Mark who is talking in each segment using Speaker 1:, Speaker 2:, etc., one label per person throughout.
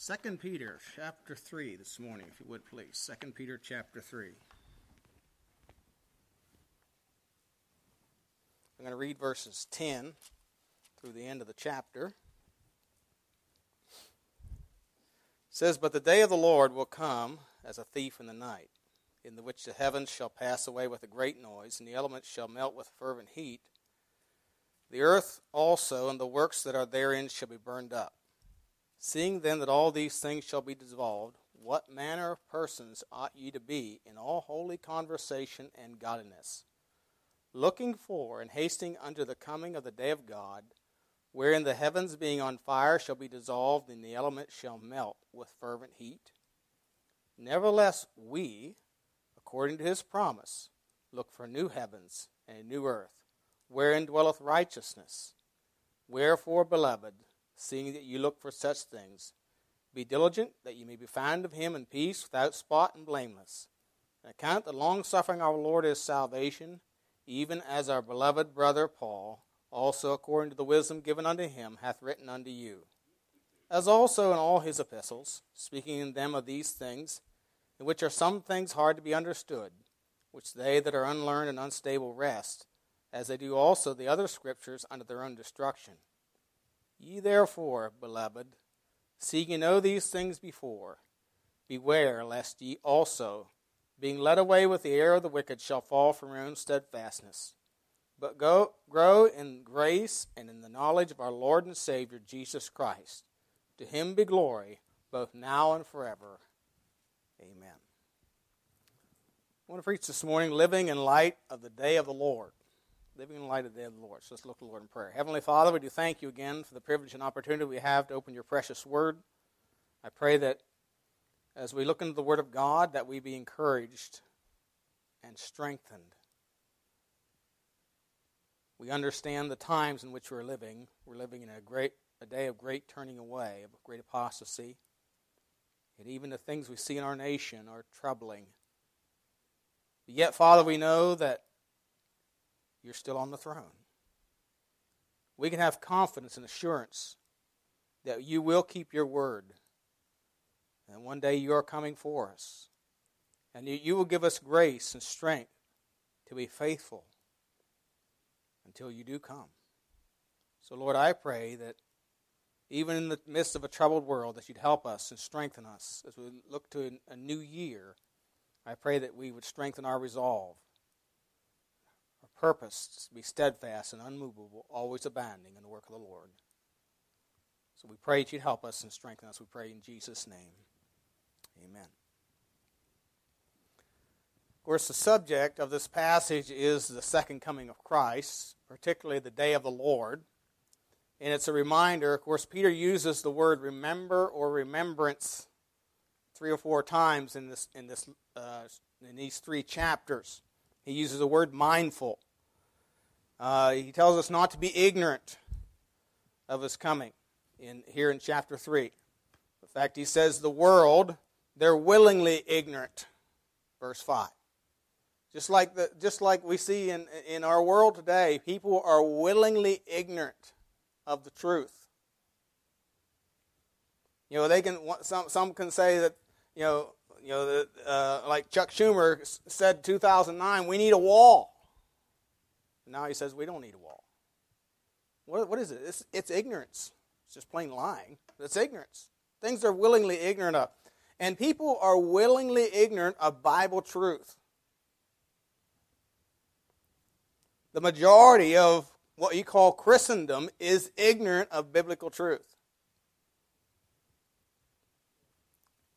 Speaker 1: 2 Peter chapter 3 this morning, if you would please. 2 Peter chapter 3. I'm going to read verses 10 through the end of the chapter. It says, But the day of the Lord will come as a thief in the night, in the which the heavens shall pass away with a great noise, and the elements shall melt with fervent heat. The earth also and the works that are therein shall be burned up. Seeing then that all these things shall be dissolved, what manner of persons ought ye to be in all holy conversation and godliness, looking for and hasting unto the coming of the day of God, wherein the heavens being on fire shall be dissolved, and the elements shall melt with fervent heat? Nevertheless, we, according to his promise, look for new heavens and a new earth, wherein dwelleth righteousness. Wherefore, beloved, seeing that you look for such things. Be diligent that you may be found of him in peace, without spot and blameless. And account the long suffering of our Lord as salvation, even as our beloved brother Paul, also according to the wisdom given unto him, hath written unto you. As also in all his epistles, speaking in them of these things, in which are some things hard to be understood, which they that are unlearned and unstable wrest, as they do also the other scriptures unto their own destruction Ye therefore, beloved, seeing you know these things before, beware lest ye also, being led away with the error of the wicked, shall fall from your own steadfastness. But go, grow in grace and in the knowledge of our Lord and Savior Jesus Christ. To him be glory, both now and forever. Amen. I want to preach this morning, living in light of the day of the Lord living in light of the day Lord. So let's look to the Lord in prayer. Heavenly Father, we do thank you again for the privilege and opportunity we have to open your precious word. I pray that as we look into the word of God, that we be encouraged and strengthened. We understand the times in which we're living. We're living in a great a day of great turning away, of great apostasy. And even the things we see in our nation are troubling. But yet, Father, we know that you're still on the throne. We can have confidence and assurance that you will keep your word. And one day you are coming for us. And you will give us grace and strength to be faithful until you do come. So, Lord, I pray that even in the midst of a troubled world, that you'd help us and strengthen us as we look to a new year. I pray that we would strengthen our resolve purpose to be steadfast and unmovable, always abounding in the work of the Lord. So we pray that you'd help us and strengthen us. We pray in Jesus' name. Amen. Of course, the subject of this passage is the second coming of Christ, particularly the day of the Lord. And it's a reminder, of course, Peter uses the word remember or remembrance three or four times in, this, in, this, uh, in these three chapters. He uses the word mindful. Uh, he tells us not to be ignorant of his coming in here in chapter 3. In fact, he says the world, they're willingly ignorant. Verse 5. Just like, the, just like we see in, in our world today, people are willingly ignorant of the truth. You know, they can some some can say that you know you know uh, like Chuck Schumer said 2009, we need a wall. Now he says we don't need a wall. What, what is it? It's, it's ignorance. It's just plain lying. It's ignorance. Things they're willingly ignorant of. And people are willingly ignorant of Bible truth. The majority of what you call Christendom is ignorant of biblical truth.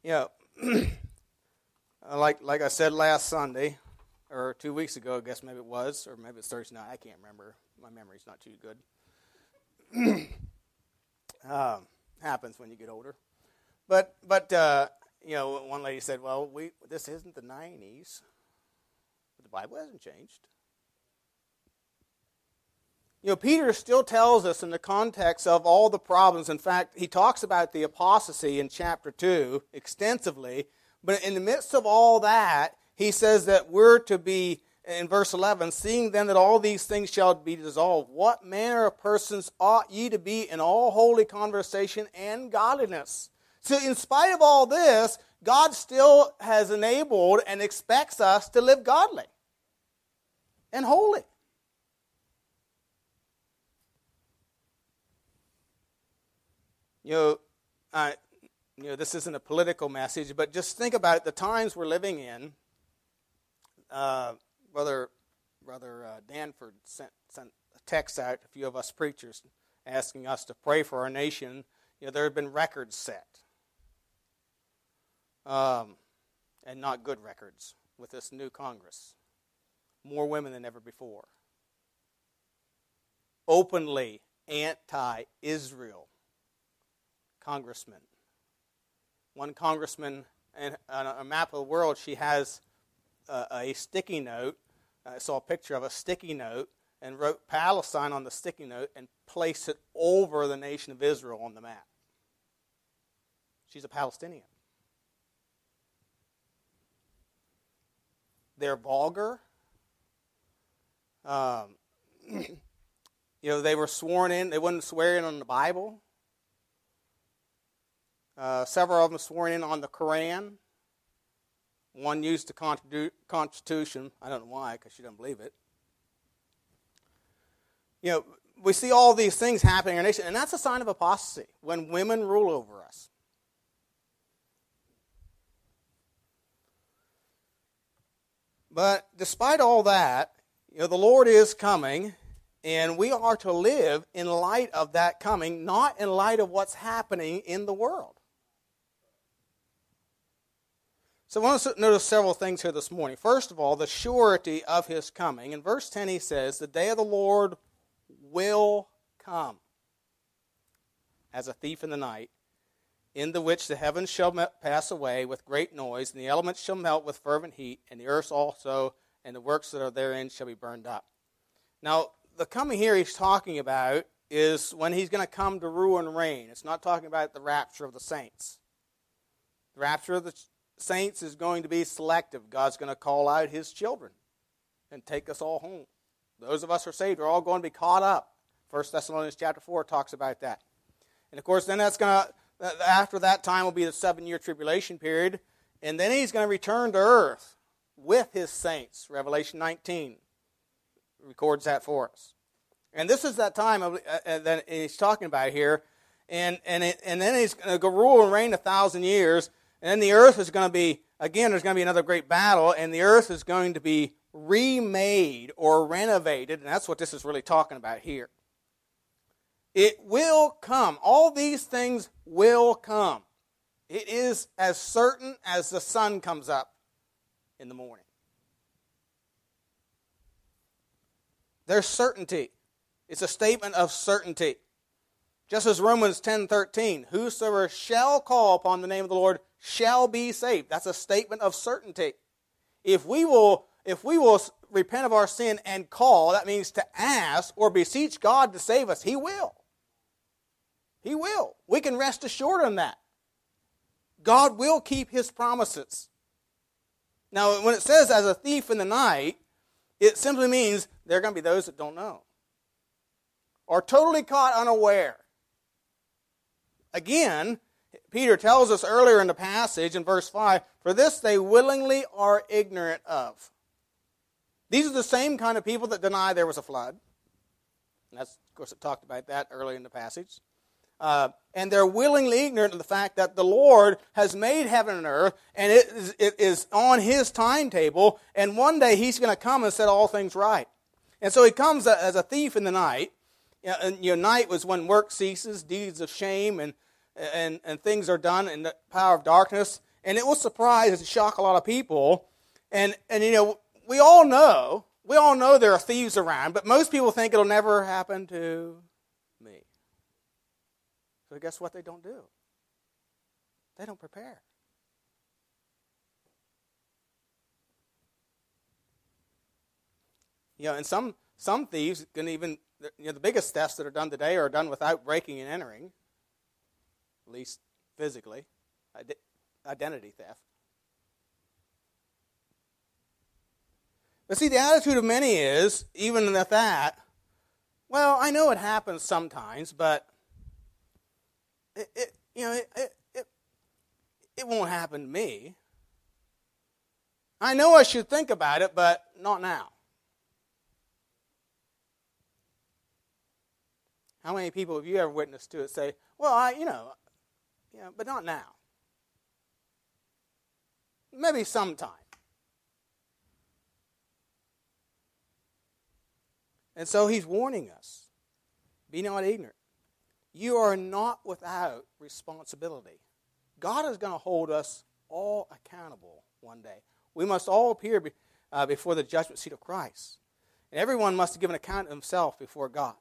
Speaker 1: You know, like, like I said last Sunday, or two weeks ago, I guess maybe it was, or maybe it's Thursday night. I can't remember. My memory's not too good. um, happens when you get older. But but uh, you know, one lady said, "Well, we this isn't the '90s, but the Bible hasn't changed." You know, Peter still tells us in the context of all the problems. In fact, he talks about the apostasy in chapter 2 extensively. But in the midst of all that, he says that we're to be, in verse 11, seeing then that all these things shall be dissolved, what manner of persons ought ye to be in all holy conversation and godliness? So, in spite of all this, God still has enabled and expects us to live godly and holy. You know, I, you know, this isn't a political message, but just think about the times we're living in. Uh, Brother, Brother uh, Danford sent, sent a text out, a few of us preachers, asking us to pray for our nation. You know, there have been records set, um, and not good records with this new Congress. More women than ever before. Openly anti Israel congressmen. One congressman, and on a map of the world, she has a, a sticky note. I saw a picture of a sticky note and wrote Palestine on the sticky note and placed it over the nation of Israel on the map. She's a Palestinian. They're vulgar. Um, you know, they were sworn in. They wouldn't swear in on the Bible. Uh, several of them sworn in on the Koran. One used the Constitution. I don't know why, because she doesn't believe it. You know, we see all these things happening in our nation, and that's a sign of apostasy when women rule over us. But despite all that, you know, the Lord is coming, and we are to live in light of that coming, not in light of what's happening in the world. So I want to notice several things here this morning. First of all, the surety of his coming. In verse 10, he says, The day of the Lord will come as a thief in the night, in the which the heavens shall pass away with great noise, and the elements shall melt with fervent heat, and the earth also and the works that are therein shall be burned up. Now, the coming here he's talking about is when he's going to come to rule and reign. It's not talking about the rapture of the saints. The rapture of the saints is going to be selective. God's going to call out his children and take us all home. Those of us who are saved are all going to be caught up. 1 Thessalonians chapter 4 talks about that. And of course, then that's going to, after that time will be the seven year tribulation period. And then he's going to return to earth with his saints. Revelation 19 records that for us. And this is that time of, uh, uh that he's talking about here. And, and, it, and then he's going to rule and reign a thousand years. And then the earth is going to be, again, there's going to be another great battle, and the earth is going to be remade or renovated, and that's what this is really talking about here. It will come. All these things will come. It is as certain as the sun comes up in the morning. There's certainty. It's a statement of certainty. Just as Romans 10:13, whosoever shall call upon the name of the Lord shall be saved. That's a statement of certainty. If we will if we will repent of our sin and call, that means to ask or beseech God to save us, he will. He will. We can rest assured on that. God will keep his promises. Now, when it says as a thief in the night, it simply means there are going to be those that don't know or totally caught unaware. Again, Peter tells us earlier in the passage in verse 5 For this they willingly are ignorant of. These are the same kind of people that deny there was a flood. And that's, of course, it talked about that early in the passage. Uh, and they're willingly ignorant of the fact that the Lord has made heaven and earth, and it is, it is on His timetable, and one day He's going to come and set all things right. And so He comes as a thief in the night. And your night was when work ceases, deeds of shame, and and, and things are done in the power of darkness. And it will surprise and shock a lot of people. And, and you know, we all know, we all know there are thieves around, but most people think it'll never happen to me. So guess what they don't do? They don't prepare. You know, and some some thieves can even you know the biggest thefts that are done today are done without breaking and entering at least physically, identity theft. But see, the attitude of many is, even at that, well, I know it happens sometimes, but it, it you know, it, it, won't happen to me. I know I should think about it, but not now. How many people have you ever witnessed to it say, well, I, you know, yeah, but not now. Maybe sometime. And so he's warning us be not ignorant. You are not without responsibility. God is going to hold us all accountable one day. We must all appear uh, before the judgment seat of Christ. And everyone must give an account of himself before God.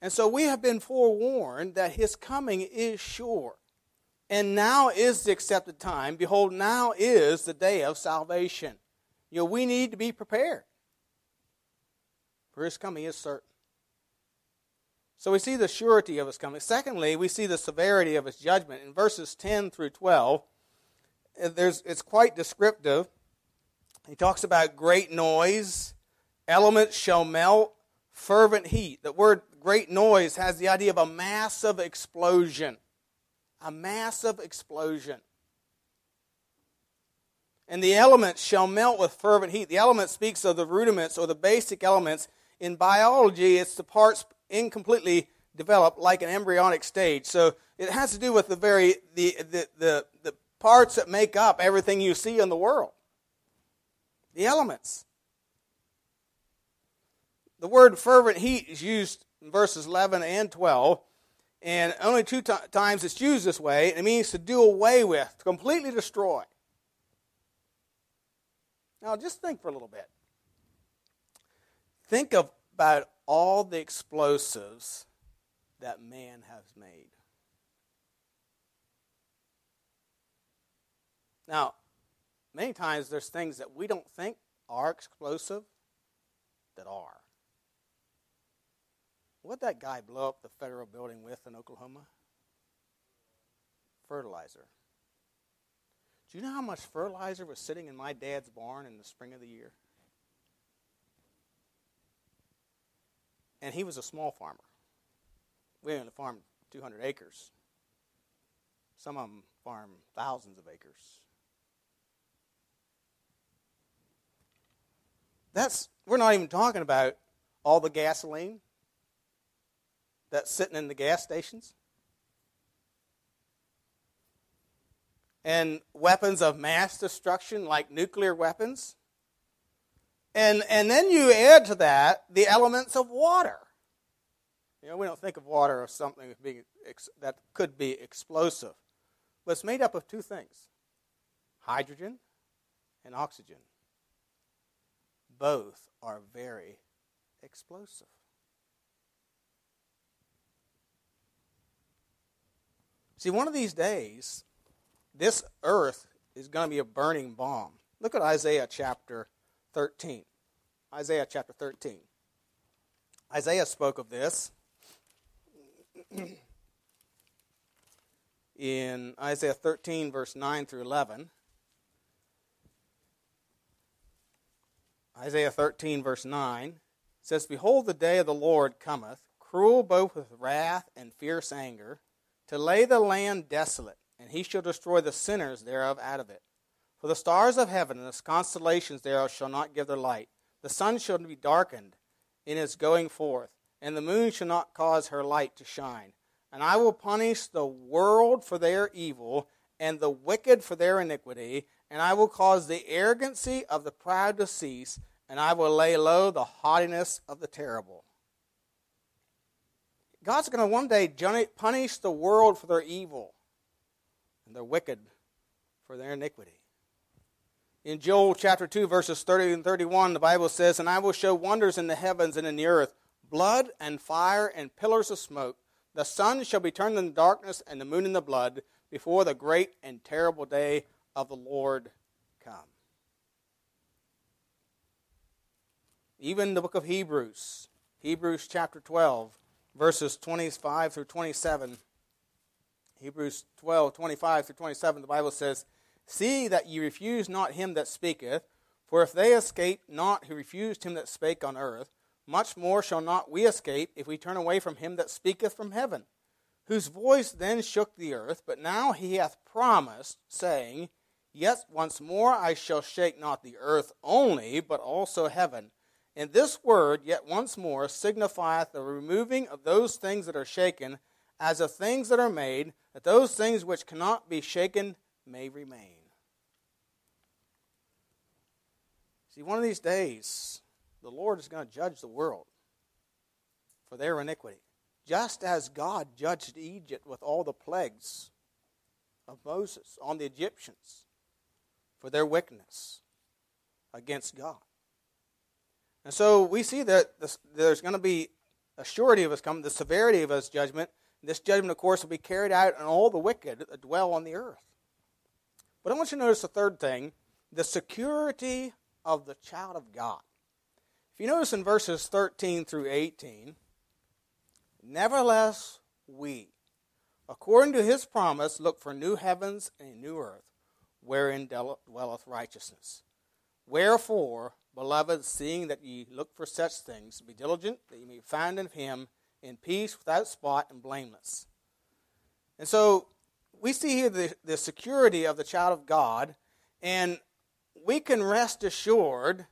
Speaker 1: And so we have been forewarned that his coming is sure. And now is the accepted time. Behold, now is the day of salvation. You know, we need to be prepared. For his coming is certain. So we see the surety of his coming. Secondly, we see the severity of his judgment. In verses 10 through 12, uh, there's, it's quite descriptive. He talks about great noise, elements shall melt, fervent heat. The word great noise has the idea of a massive explosion. A massive explosion. And the elements shall melt with fervent heat. The element speaks of the rudiments or the basic elements. In biology, it's the parts incompletely developed like an embryonic stage. So it has to do with the very the, the, the, the parts that make up everything you see in the world. The elements. The word fervent heat is used in verses 11 and 12, and only two t- times it's used this way. It means to do away with, to completely destroy. Now, just think for a little bit. Think of, about all the explosives that man has made. Now, many times there's things that we don't think are explosive that are. What that guy blow up the federal building with in Oklahoma? Fertilizer. Do you know how much fertilizer was sitting in my dad's barn in the spring of the year? And he was a small farmer. We only farmed 200 acres. Some of them farm thousands of acres. That's we're not even talking about all the gasoline that's sitting in the gas stations? And weapons of mass destruction like nuclear weapons? And, and then you add to that the elements of water. You know, we don't think of water as something being, that could be explosive. But it's made up of two things hydrogen and oxygen. Both are very explosive. See, one of these days, this earth is going to be a burning bomb. Look at Isaiah chapter 13. Isaiah chapter 13. Isaiah spoke of this in Isaiah 13, verse 9 through 11. Isaiah 13, verse 9 says, Behold, the day of the Lord cometh, cruel both with wrath and fierce anger to lay the land desolate, and he shall destroy the sinners thereof out of it. For the stars of heaven and the constellations thereof shall not give their light. The sun shall be darkened in its going forth, and the moon shall not cause her light to shine. And I will punish the world for their evil, and the wicked for their iniquity, and I will cause the arrogancy of the proud to cease, and I will lay low the haughtiness of the terrible. God's going to one day punish the world for their evil and their wicked for their iniquity. In Joel chapter 2, verses 30 and 31, the Bible says, And I will show wonders in the heavens and in the earth, blood and fire and pillars of smoke. The sun shall be turned into darkness and the moon into blood before the great and terrible day of the Lord come. Even the book of Hebrews, Hebrews chapter 12, verses 25 through 27. Hebrews 12, 25 through 27, the Bible says, See that ye refuse not him that speaketh, for if they escape not who refused him that spake on earth, much more shall not we escape if we turn away from him that speaketh from heaven, whose voice then shook the earth, but now he hath promised, saying, Yet once more I shall shake not the earth only, but also heaven. And this word, yet once more, signifieth the removing of those things that are shaken, as of things that are made, that those things which cannot be shaken may remain. See, one of these days, the Lord is going to judge the world for their iniquity, just as God judged Egypt with all the plagues of Moses on the Egyptians for their wickedness against God. And so we see that this, there's going to be a surety of his coming, the severity of his judgment. This judgment, of course, will be carried out on all the wicked that dwell on the earth. But I want you to notice the third thing the security of the child of God. If you notice in verses 13 through 18, nevertheless, we, according to his promise, look for new heavens and a new earth, wherein dwelleth righteousness. Wherefore, beloved, seeing that ye look for such things, be diligent that ye may find in him in peace, without spot, and blameless. And so we see here the, the security of the child of God, and we can rest assured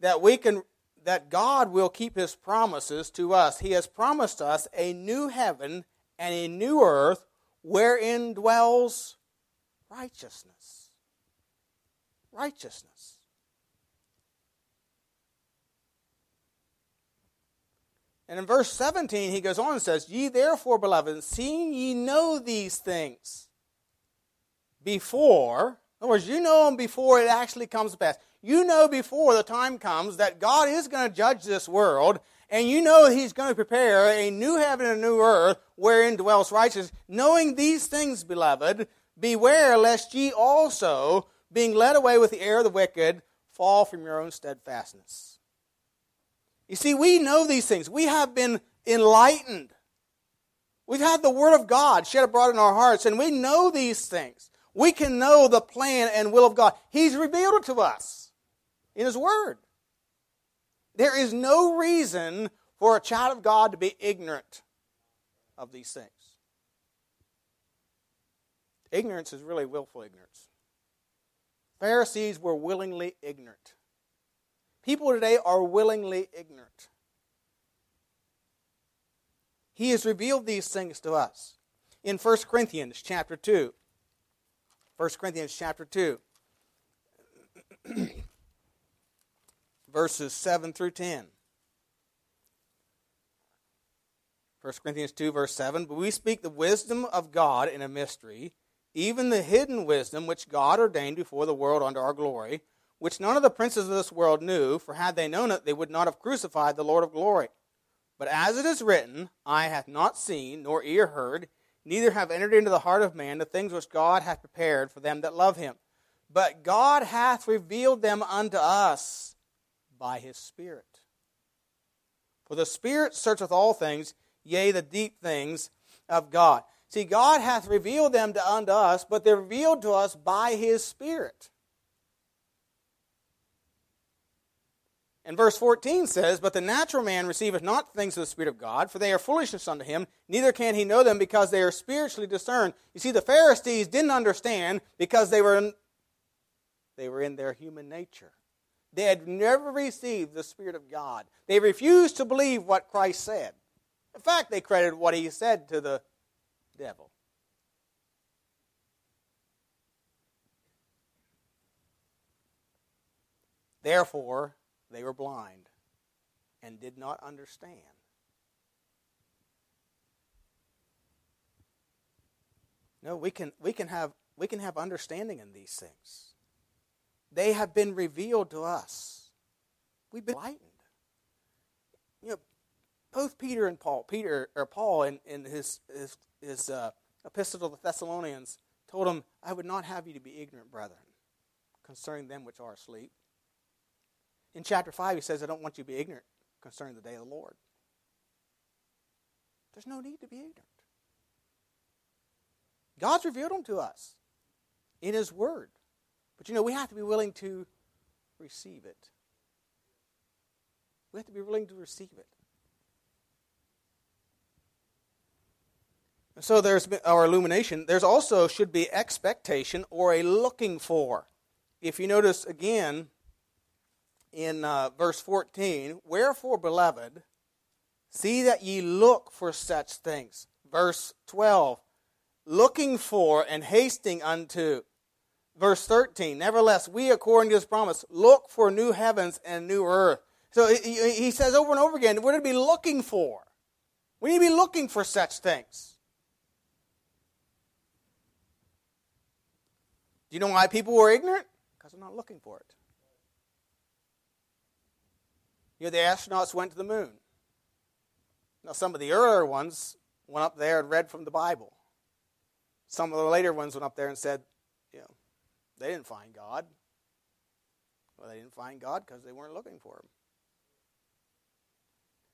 Speaker 1: that we can that God will keep his promises to us. He has promised us a new heaven and a new earth wherein dwells righteousness. Righteousness. And in verse 17, he goes on and says, Ye therefore, beloved, seeing ye know these things before, in other words, you know them before it actually comes to pass. You know before the time comes that God is going to judge this world, and you know He's going to prepare a new heaven and a new earth wherein dwells righteousness. Knowing these things, beloved, beware lest ye also, being led away with the air of the wicked, fall from your own steadfastness. You see, we know these things. We have been enlightened. We've had the Word of God shed abroad in our hearts, and we know these things. We can know the plan and will of God. He's revealed it to us in His Word. There is no reason for a child of God to be ignorant of these things. Ignorance is really willful ignorance. Pharisees were willingly ignorant. People today are willingly ignorant. He has revealed these things to us. In 1 Corinthians chapter 2, 1 Corinthians chapter 2, verses 7 through 10. 1 Corinthians 2, verse 7 But we speak the wisdom of God in a mystery, even the hidden wisdom which God ordained before the world unto our glory which none of the princes of this world knew, for had they known it, they would not have crucified the Lord of glory. But as it is written, Eye hath not seen, nor ear heard, neither have entered into the heart of man the things which God hath prepared for them that love him. But God hath revealed them unto us by his Spirit. For the Spirit searcheth all things, yea, the deep things of God. See, God hath revealed them to unto us, but they're revealed to us by his Spirit. And verse 14 says, But the natural man receiveth not things of the Spirit of God, for they are foolishness unto him, neither can he know them because they are spiritually discerned. You see, the Pharisees didn't understand because they were in, they were in their human nature. They had never received the Spirit of God. They refused to believe what Christ said. In fact, they credited what he said to the devil. Therefore, they were blind and did not understand. No, we can, we can, have, we can have understanding in these things. They have been revealed to us. We've been enlightened. You know, both Peter and Paul, Peter or Paul in, in his, his, his uh, epistle to the Thessalonians, told them, I would not have you to be ignorant, brethren, concerning them which are asleep in chapter 5, he says, I don't want you to be ignorant concerning the day of the Lord. There's no need to be ignorant. God's revealed them to us in His Word. But you know, we have to be willing to receive it. We have to be willing to receive it. And So there's our illumination. There's also should be expectation or a looking for. If you notice again in uh, verse 14, wherefore, beloved, see that ye look for such things. Verse 12, looking for and hasting unto. Verse 13, nevertheless, we, according to his promise, look for new heavens and new earth. So he says over and over again, we're to be looking for. We need to be looking for such things. Do you know why people were ignorant? Because they're not looking for it. You know, the astronauts went to the moon. Now, some of the earlier ones went up there and read from the Bible. Some of the later ones went up there and said, you know, they didn't find God. Well, they didn't find God because they weren't looking for him.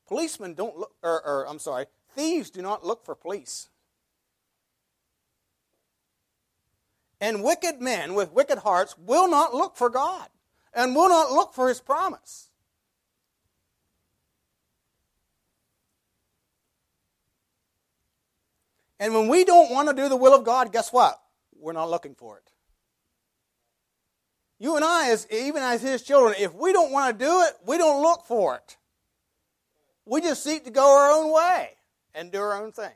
Speaker 1: Policemen don't look, or, or I'm sorry, thieves do not look for police. And wicked men with wicked hearts will not look for God and will not look for his promise. And when we don't want to do the will of God, guess what? We're not looking for it. You and I, as even as His children, if we don't want to do it, we don't look for it. We just seek to go our own way and do our own thing.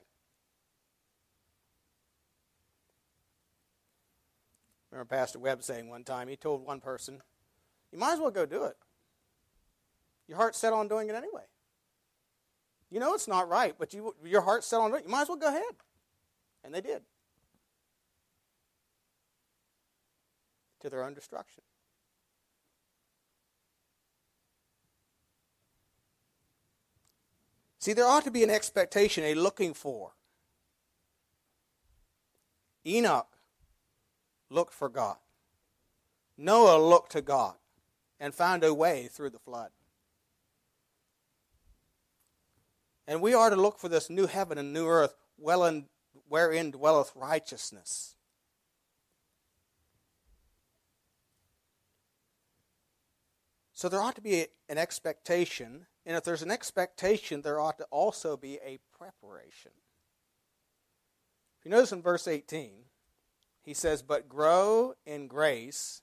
Speaker 1: remember Pastor Webb saying one time, he told one person, You might as well go do it. Your heart's set on doing it anyway. You know it's not right, but you, your heart's set on doing it. You might as well go ahead. And they did. To their own destruction. See, there ought to be an expectation, a looking for. Enoch looked for God. Noah looked to God and found a way through the flood. And we are to look for this new heaven and new earth well in, wherein dwelleth righteousness. So there ought to be an expectation, and if there's an expectation, there ought to also be a preparation. If you notice in verse 18, he says, But grow in grace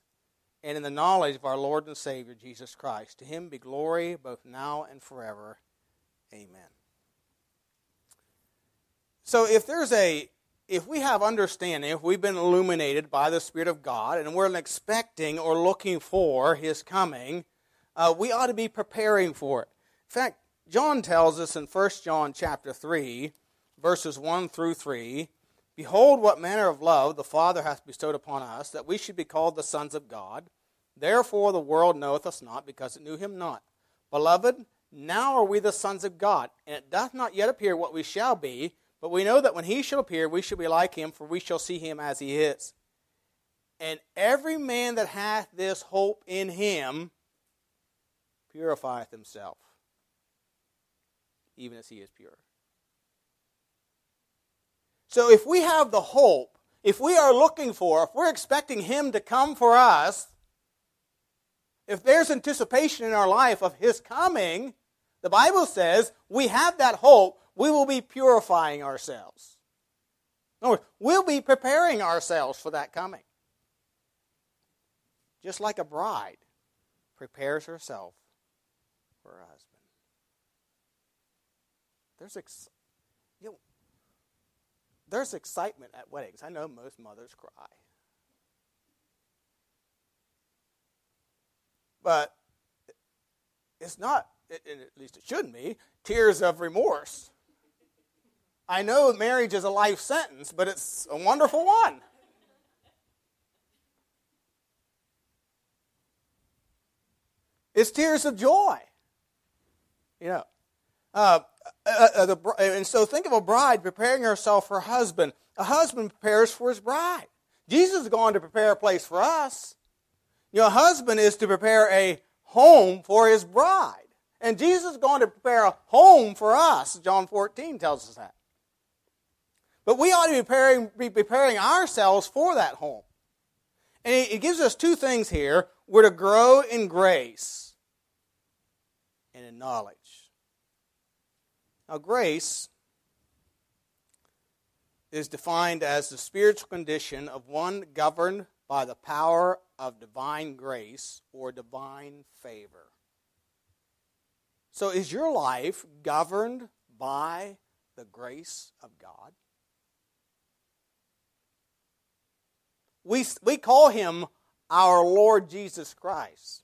Speaker 1: and in the knowledge of our Lord and Savior Jesus Christ. To him be glory both now and forever. Amen. So if there's a if we have understanding, if we've been illuminated by the Spirit of God, and we're expecting or looking for His coming, uh, we ought to be preparing for it. In fact, John tells us in 1 John chapter 3, verses 1 through 3, Behold, what manner of love the Father hath bestowed upon us, that we should be called the sons of God. Therefore the world knoweth us not, because it knew him not. Beloved, now are we the sons of God, and it doth not yet appear what we shall be, but we know that when he shall appear, we shall be like him, for we shall see him as he is. And every man that hath this hope in him purifieth himself, even as he is pure. So if we have the hope, if we are looking for, if we're expecting him to come for us, if there's anticipation in our life of his coming, the Bible says we have that hope we will be purifying ourselves. In other words, we'll be preparing ourselves for that coming. Just like a bride prepares herself for her husband. There's, ex- you know, there's excitement at weddings. I know most mothers cry. But it's not, at least it shouldn't be, tears of remorse. I know marriage is a life sentence, but it's a wonderful one. It's tears of joy. You know, uh, uh, uh, the, and so think of a bride preparing herself for a husband. A husband prepares for his bride. Jesus is going to prepare a place for us. Your husband is to prepare a home for his bride. And Jesus is going to prepare a home for us. John 14 tells us that. But we ought to be preparing, be preparing ourselves for that home. And it, it gives us two things here. We're to grow in grace and in knowledge. Now, grace is defined as the spiritual condition of one governed by the power of divine grace or divine favor. So, is your life governed by the grace of God? We, we call him our Lord Jesus Christ.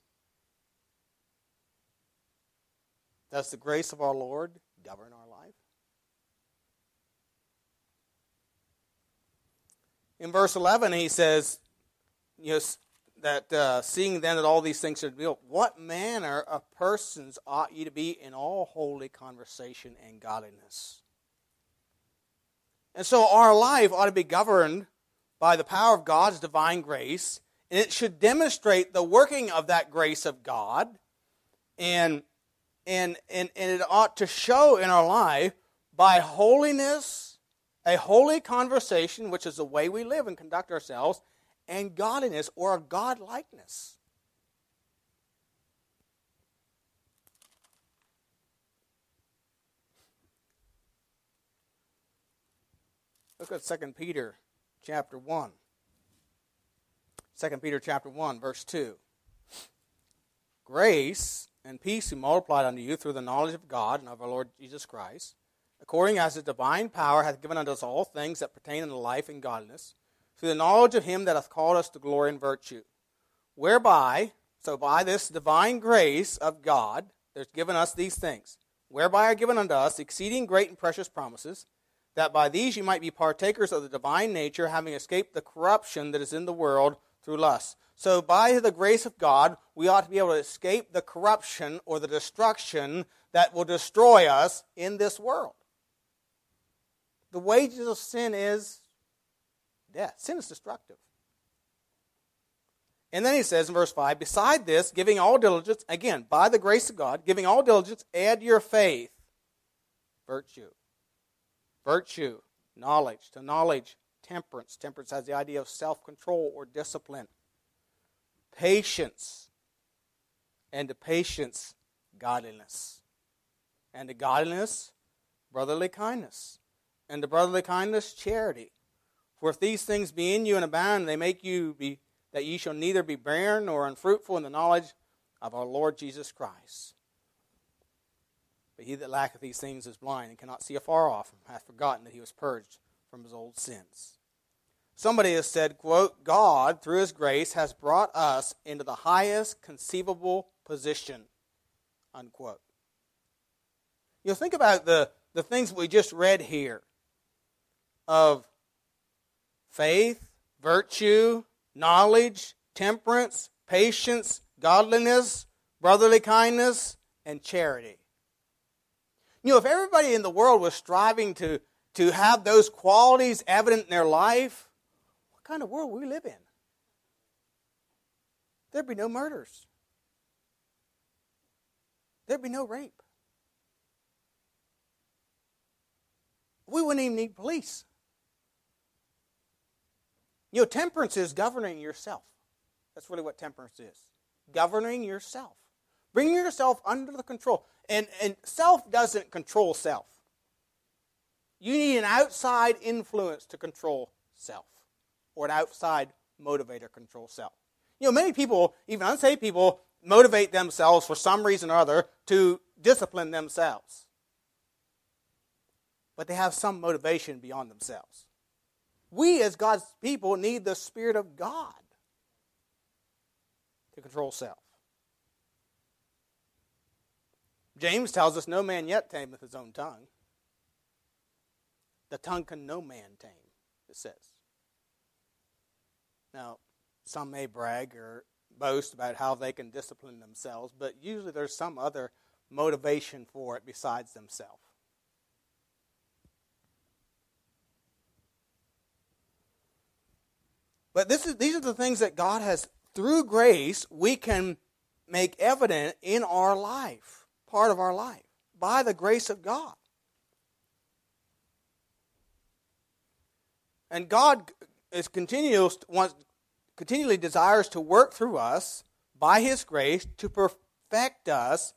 Speaker 1: Does the grace of our Lord govern our life? In verse 11, he says, you know, that uh, seeing then that all these things are built, what manner of persons ought ye to be in all holy conversation and godliness? And so our life ought to be governed by the power of God's divine grace, and it should demonstrate the working of that grace of God, and and and, and it ought to show in our life by holiness, a holy conversation, which is the way we live and conduct ourselves, and godliness or a godlikeness. Look at 2 Peter chapter 1. 2 Peter chapter 1 verse 2. Grace and peace be multiplied unto you through the knowledge of God and of our Lord Jesus Christ, according as the divine power hath given unto us all things that pertain unto life and godliness through the knowledge of him that hath called us to glory and virtue, whereby, so by this divine grace of God, there's given us these things, whereby are given unto us exceeding great and precious promises, that by these you might be partakers of the divine nature, having escaped the corruption that is in the world through lust. So, by the grace of God, we ought to be able to escape the corruption or the destruction that will destroy us in this world. The wages of sin is death. Sin is destructive. And then he says in verse 5 Beside this, giving all diligence, again, by the grace of God, giving all diligence, add your faith, virtue. Virtue, knowledge. To knowledge, temperance. Temperance has the idea of self control or discipline. Patience. And to patience, godliness. And to godliness, brotherly kindness. And to brotherly kindness, charity. For if these things be in you and abound, they make you be that ye shall neither be barren nor unfruitful in the knowledge of our Lord Jesus Christ. But he that lacketh these things is blind and cannot see afar off, and hath forgotten that he was purged from his old sins. Somebody has said, quote, God, through his grace, has brought us into the highest conceivable position, unquote. You know, think about the, the things we just read here of faith, virtue, knowledge, temperance, patience, godliness, brotherly kindness, and charity. You know, if everybody in the world was striving to, to have those qualities evident in their life, what kind of world would we live in? There'd be no murders. There'd be no rape. We wouldn't even need police. You know, temperance is governing yourself. That's really what temperance is governing yourself, bringing yourself under the control. And, and self doesn't control self. You need an outside influence to control self, or an outside motivator control self. You know, many people, even unsaved people, motivate themselves for some reason or other to discipline themselves. But they have some motivation beyond themselves. We, as God's people, need the Spirit of God to control self. James tells us, No man yet tameth his own tongue. The tongue can no man tame, it says. Now, some may brag or boast about how they can discipline themselves, but usually there's some other motivation for it besides themselves. But is, these are the things that God has, through grace, we can make evident in our life, part of our life, by the grace of God. And God is continuous, wants, continually desires to work through us by His grace to perfect us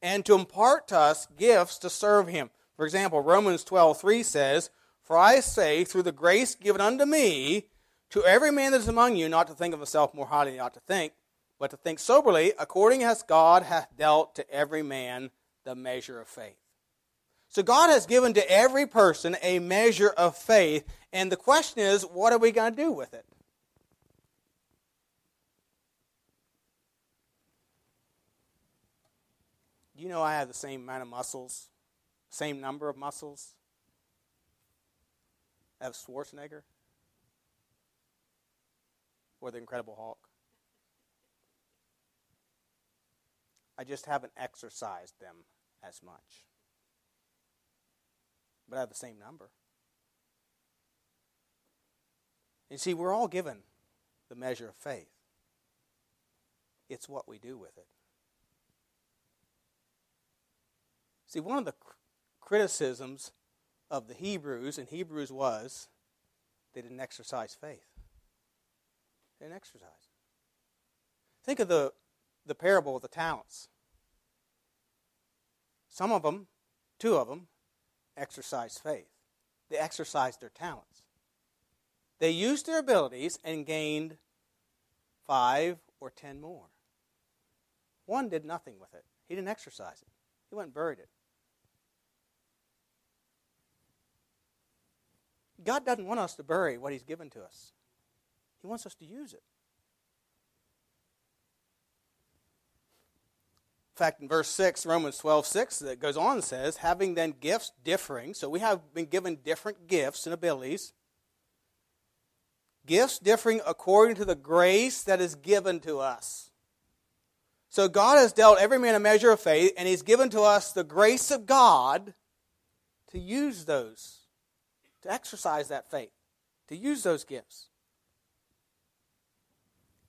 Speaker 1: and to impart to us gifts to serve Him. For example, Romans 12 3 says, For I say, through the grace given unto me, to every man that is among you, not to think of himself more highly than he ought to think, but to think soberly, according as God hath dealt to every man the measure of faith. So God has given to every person a measure of faith, and the question is, what are we going to do with it? You know, I have the same amount of muscles, same number of muscles as Schwarzenegger or the Incredible Hulk. I just haven't exercised them as much. But I have the same number. You see, we're all given the measure of faith. It's what we do with it. See, one of the criticisms of the Hebrews and Hebrews was they didn't exercise faith. They didn't exercise. Think of the, the parable of the talents. Some of them, two of them, exercised faith. They exercised their talents. They used their abilities and gained five or ten more. One did nothing with it. He didn't exercise it. He went and buried it. God doesn't want us to bury what He's given to us, He wants us to use it. Fact, in verse 6, Romans 12, 6, that goes on and says, having then gifts differing, so we have been given different gifts and abilities, gifts differing according to the grace that is given to us. So God has dealt every man a measure of faith, and He's given to us the grace of God to use those to exercise that faith, to use those gifts.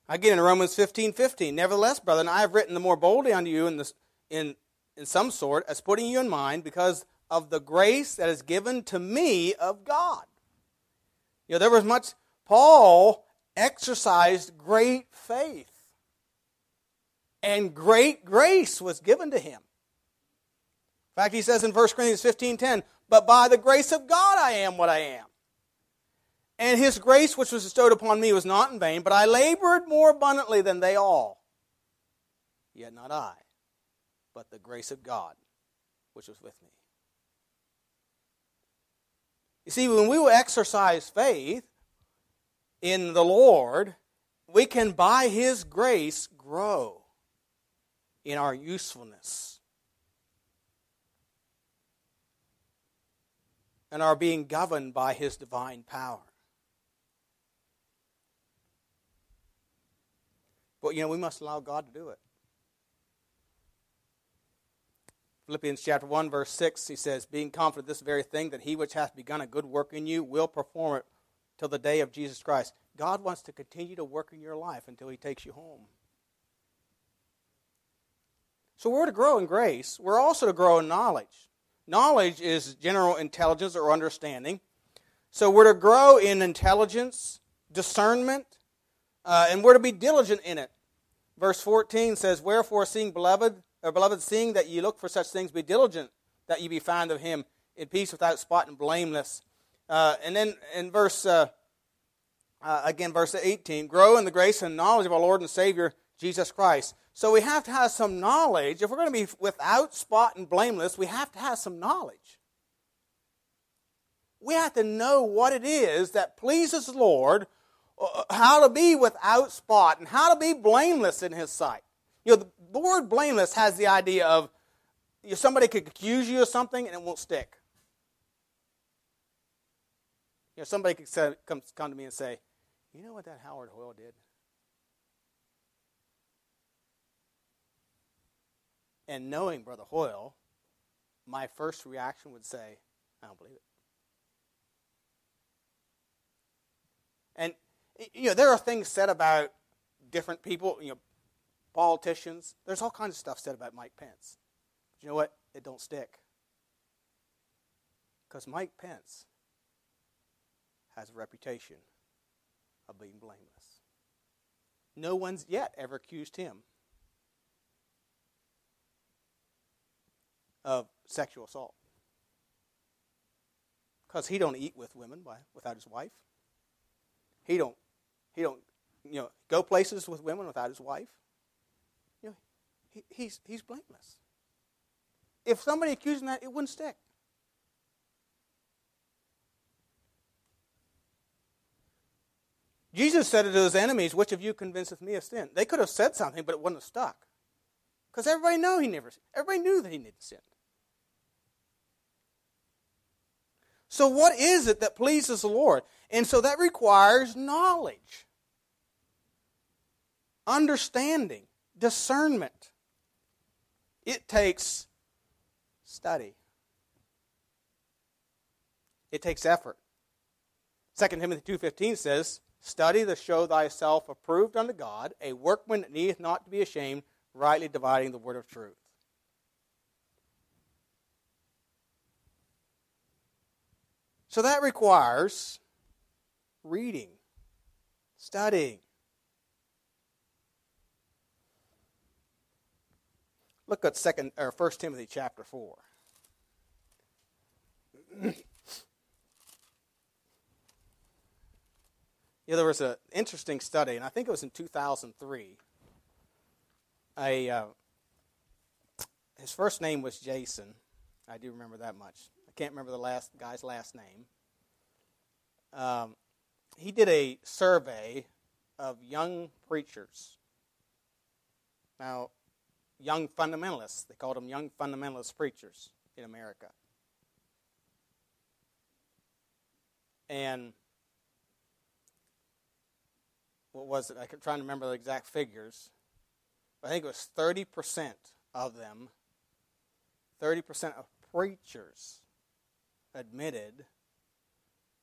Speaker 1: Again, in Romans 15 15, nevertheless, brethren, I have written the more boldly unto you in, this, in, in some sort, as putting you in mind, because of the grace that is given to me of God. You know, there was much, Paul exercised great faith, and great grace was given to him. In fact, he says in 1 Corinthians 15 10, but by the grace of God I am what I am. And his grace which was bestowed upon me was not in vain, but I labored more abundantly than they all. Yet not I, but the grace of God which was with me. You see, when we will exercise faith in the Lord, we can, by His grace, grow in our usefulness and are being governed by his divine power. But, you know, we must allow God to do it. Philippians chapter 1, verse 6, he says, Being confident this very thing, that he which hath begun a good work in you will perform it till the day of Jesus Christ. God wants to continue to work in your life until he takes you home. So we're to grow in grace. We're also to grow in knowledge. Knowledge is general intelligence or understanding. So we're to grow in intelligence, discernment, uh, and we're to be diligent in it. Verse 14 says, Wherefore, seeing beloved, or beloved, seeing that ye look for such things, be diligent that ye be found of him in peace without spot and blameless. Uh, and then in verse, uh, uh again, verse 18, grow in the grace and knowledge of our Lord and Savior Jesus Christ. So we have to have some knowledge. If we're going to be without spot and blameless, we have to have some knowledge. We have to know what it is that pleases the Lord, Uh, how to be without spot, and how to be blameless in His sight. You know, the word blameless has the idea of you know, somebody could accuse you of something and it won't stick. You know, somebody could say, come, come to me and say, you know what that Howard Hoyle did? And knowing Brother Hoyle, my first reaction would say, I don't believe it. And you know, there are things said about different people, you know, politicians. There's all kinds of stuff said about Mike Pence. But you know what? It don't stick. Because Mike Pence has a reputation of being blameless. No one's yet ever accused him of sexual assault. because he don't eat with women by, without his wife. He don't, he don't, you know, go places with women without his wife. You know, he, he's, he's blameless. If somebody accused him that, it wouldn't stick. Jesus said to his enemies, Which of you convinceth me of sin? They could have said something, but it wouldn't have stuck. Because everybody knew he never everybody knew that he needed sin. So what is it that pleases the Lord? And so that requires knowledge, understanding, discernment. It takes study. It takes effort. 2 Timothy 2.15 says, Study to show thyself approved unto God, a workman that needeth not to be ashamed, rightly dividing the word of truth. So that requires reading, studying. Look at second or first Timothy chapter four. Yeah, there was an interesting study, and I think it was in 2003. A, uh, his first name was Jason. I do remember that much. I can't remember the last guy's last name. Um, he did a survey of young preachers. Now, young fundamentalists, they called them young fundamentalist preachers in America. And what was it? I'm trying to remember the exact figures. I think it was 30% of them, 30% of preachers admitted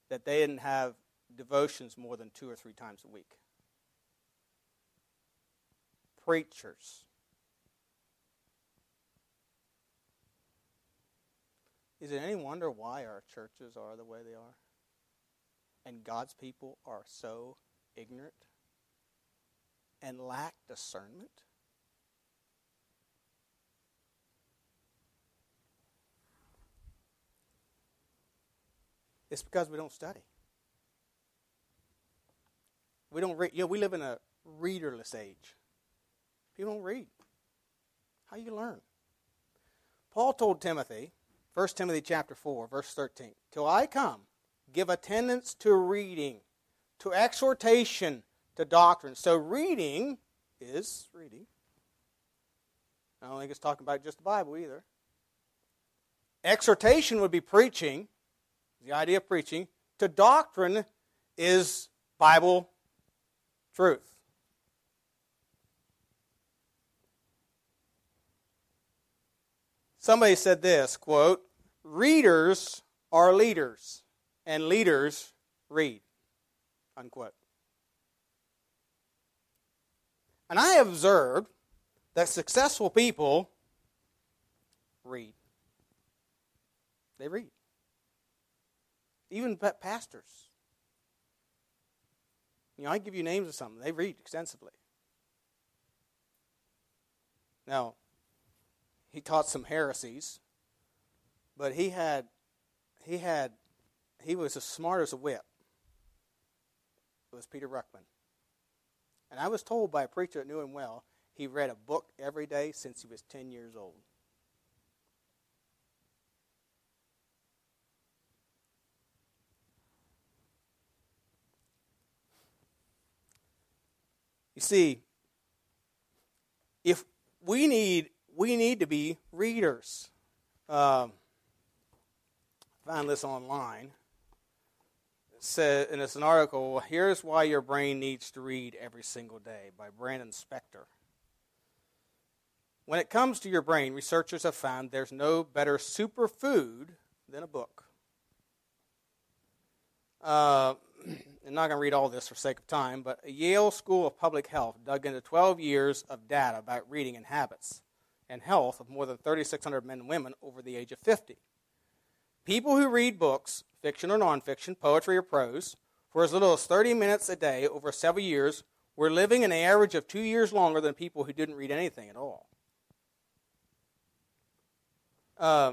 Speaker 1: that they didn't have devotions more than two or three times a week. Preachers. Is it any wonder why our churches are the way they are? And God's people are so ignorant? and lack discernment? It's because we don't study. We don't read. You know, we live in a readerless age. People don't read. How you learn? Paul told Timothy, 1 Timothy chapter 4, verse 13, Till I come, give attendance to reading, to exhortation, to doctrine. So reading is reading. I don't think it's talking about just the Bible either. Exhortation would be preaching, the idea of preaching. To doctrine is Bible truth. Somebody said this quote, readers are leaders, and leaders read. Unquote. And I have observed that successful people read. They read. Even pastors. You know, I give you names of something. They read extensively. Now, he taught some heresies, but he had, he had, he was as smart as a whip. It was Peter Ruckman. And I was told by a preacher that knew him well, he read a book every day since he was 10 years old. You see, if we need we need to be readers. Um, find this online said, and it's an article, Here's Why Your Brain Needs to Read Every Single Day by Brandon Specktor. When it comes to your brain, researchers have found there's no better superfood than a book. Uh, I'm not going to read all this for sake of time, but a Yale School of Public Health dug into 12 years of data about reading and habits and health of more than 3,600 men and women over the age of 50. People who read books fiction or nonfiction, poetry or prose, for as little as 30 minutes a day over several years, were living an average of two years longer than people who didn't read anything at all. Uh,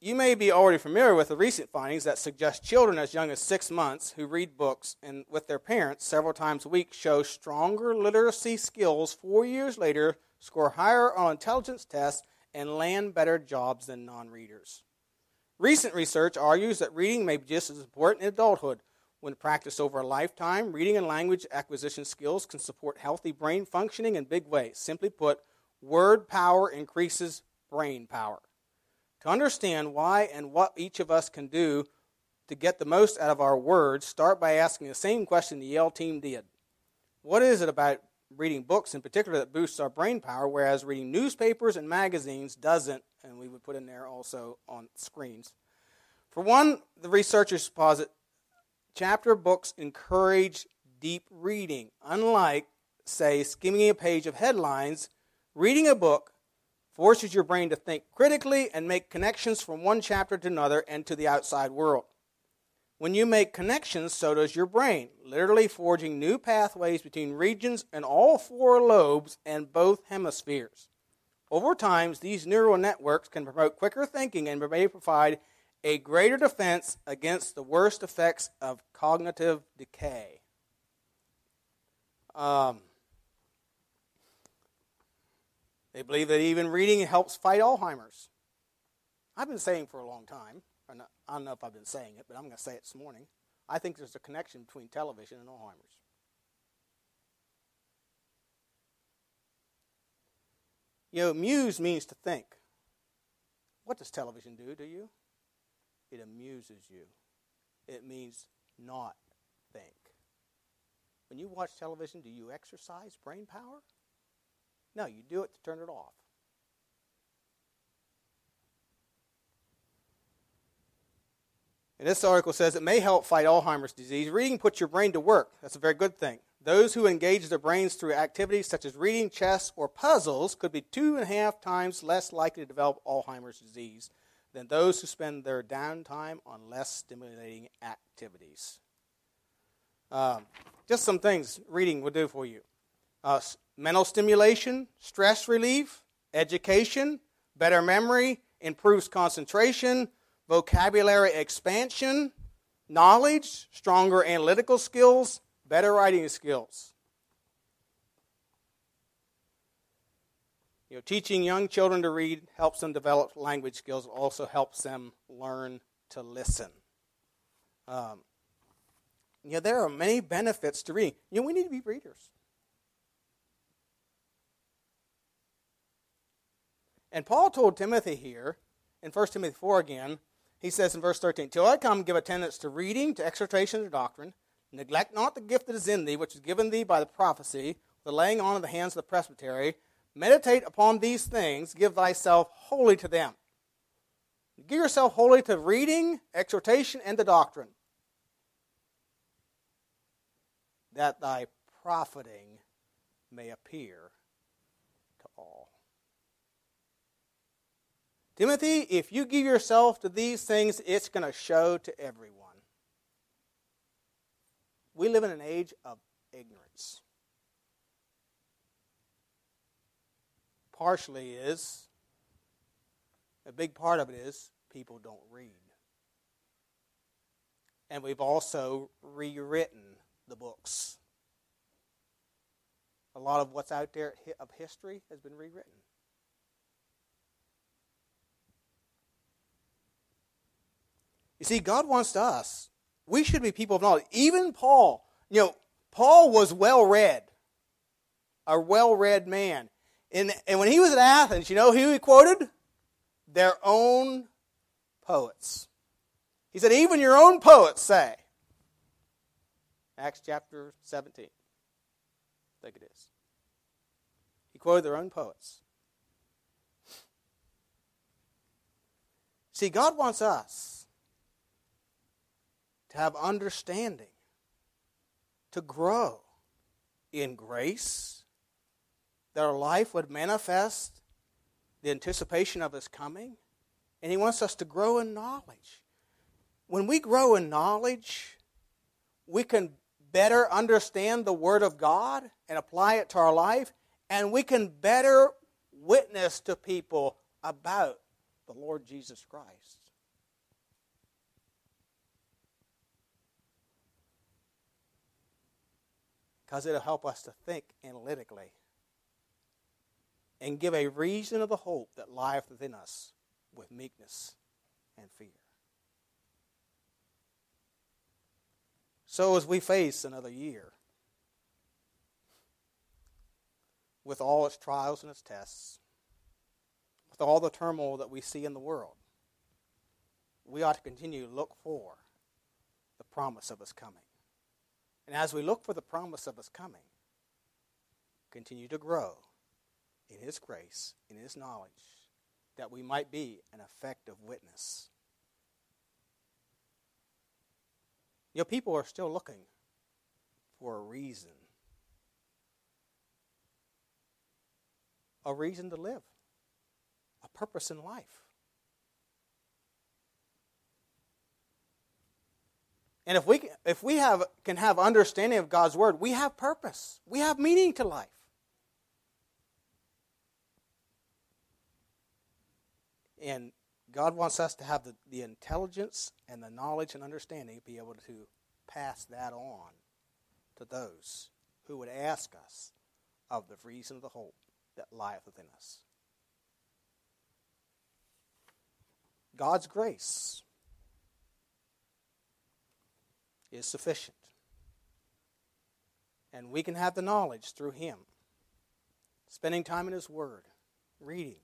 Speaker 1: you may be already familiar with the recent findings that suggest children as young as six months who read books and with their parents several times a week show stronger literacy skills four years later, score higher on intelligence tests, and land better jobs than non readers. Recent research argues that reading may be just as important in adulthood. When practiced over a lifetime, reading and language acquisition skills can support healthy brain functioning in big ways. Simply put, word power increases brain power. To understand why and what each of us can do to get the most out of our words, start by asking the same question the Yale team did. What is it about reading books in particular that boosts our brain power, whereas reading newspapers and magazines doesn't? And we would put in there also on screens. For one, the researchers posit chapter books encourage deep reading. Unlike, say, skimming a page of headlines, reading a book forces your brain to think critically and make connections from one chapter to another and to the outside world. When you make connections, so does your brain, literally forging new pathways between regions in all four lobes and both hemispheres. Over time, these neural networks can promote quicker thinking and may provide a greater defense against the worst effects of cognitive decay. Um, they believe that even reading helps fight Alzheimer's. I've been saying for a long time, I don't know if I've been saying it, but I'm going to say it this morning. I think there's a connection between television and Alzheimer's. You know, muse means to think. What does television do to you? It amuses you. It means not think. When you watch television, do you exercise brain power? No, you do it to turn it off. And this article says it may help fight Alzheimer's disease. Reading puts your brain to work. That's a very good thing. Those who engage their brains through activities such as reading, chess, or puzzles could be two and a half times less likely to develop Alzheimer's disease than those who spend their downtime on less stimulating activities. Um, just some things reading will do for you. Uh, mental stimulation, stress relief, education, better memory, improves concentration, vocabulary expansion, knowledge, stronger analytical skills, better writing skills. You know, teaching young children to read helps them develop language skills. Also helps them learn to listen. Um, you know, there are many benefits to reading. You know, we need to be readers. And Paul told Timothy here, in 1 Timothy 4 again, he says in verse 13, Till I come, give attendance to reading, to exhortation, to doctrine. Neglect not the gift that is in thee, which is given thee by the prophecy, the laying on of the hands of the presbytery. Meditate upon these things, give thyself wholly to them. Give yourself wholly to reading, exhortation, and the doctrine, that thy profiting may appear Timothy, if you give yourself to these things, it's going to show to everyone. We live in an age of ignorance. Partially is, a big part of it is, people don't read. And we've also rewritten the books. A lot of what's out there of history has been rewritten. You see, God wants us. We should be people of knowledge. Even Paul, you know, Paul was well read, a well read man. And, and when he was at Athens, you know who he quoted? Their own poets. He said, even your own poets say. Acts chapter 17. I think it is. He quoted their own poets. See, God wants us to have understanding, to grow in grace, that our life would manifest the anticipation of His coming. And He wants us to grow in knowledge. When we grow in knowledge, we can better understand the Word of God and apply it to our life, and we can better witness to people about the Lord Jesus Christ. Because it'll help us to think analytically and give a reason of the hope that lieth within us with meekness and fear. So, as we face another year with all its trials and its tests, with all the turmoil that we see in the world, we ought to continue to look for the promise of His coming. And as we look for the promise of His coming, continue to grow in His grace, in His knowledge, that we might be an effective witness. You know, people are still looking for a reason. A reason to live, a purpose in life. And if we, if we have, can have understanding of God's Word, we have purpose. We have meaning to life. And God wants us to have the, the intelligence and the knowledge and understanding to be able to pass that on to those who would ask us of the reason of the hope that lieth within us. God's grace is sufficient. And we can have the knowledge through Him. Spending time in His Word, reading,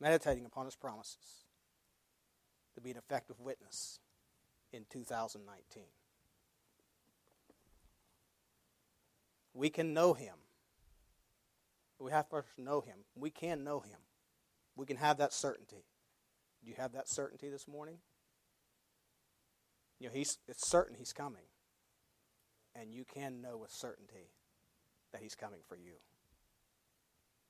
Speaker 1: meditating upon His promises to be an effective witness in 2019. We can know Him. We have to know Him. We can know Him. We can have that certainty. Do you have that certainty this morning? You know, he's, it's certain He's coming. And you can know with certainty that He's coming for you.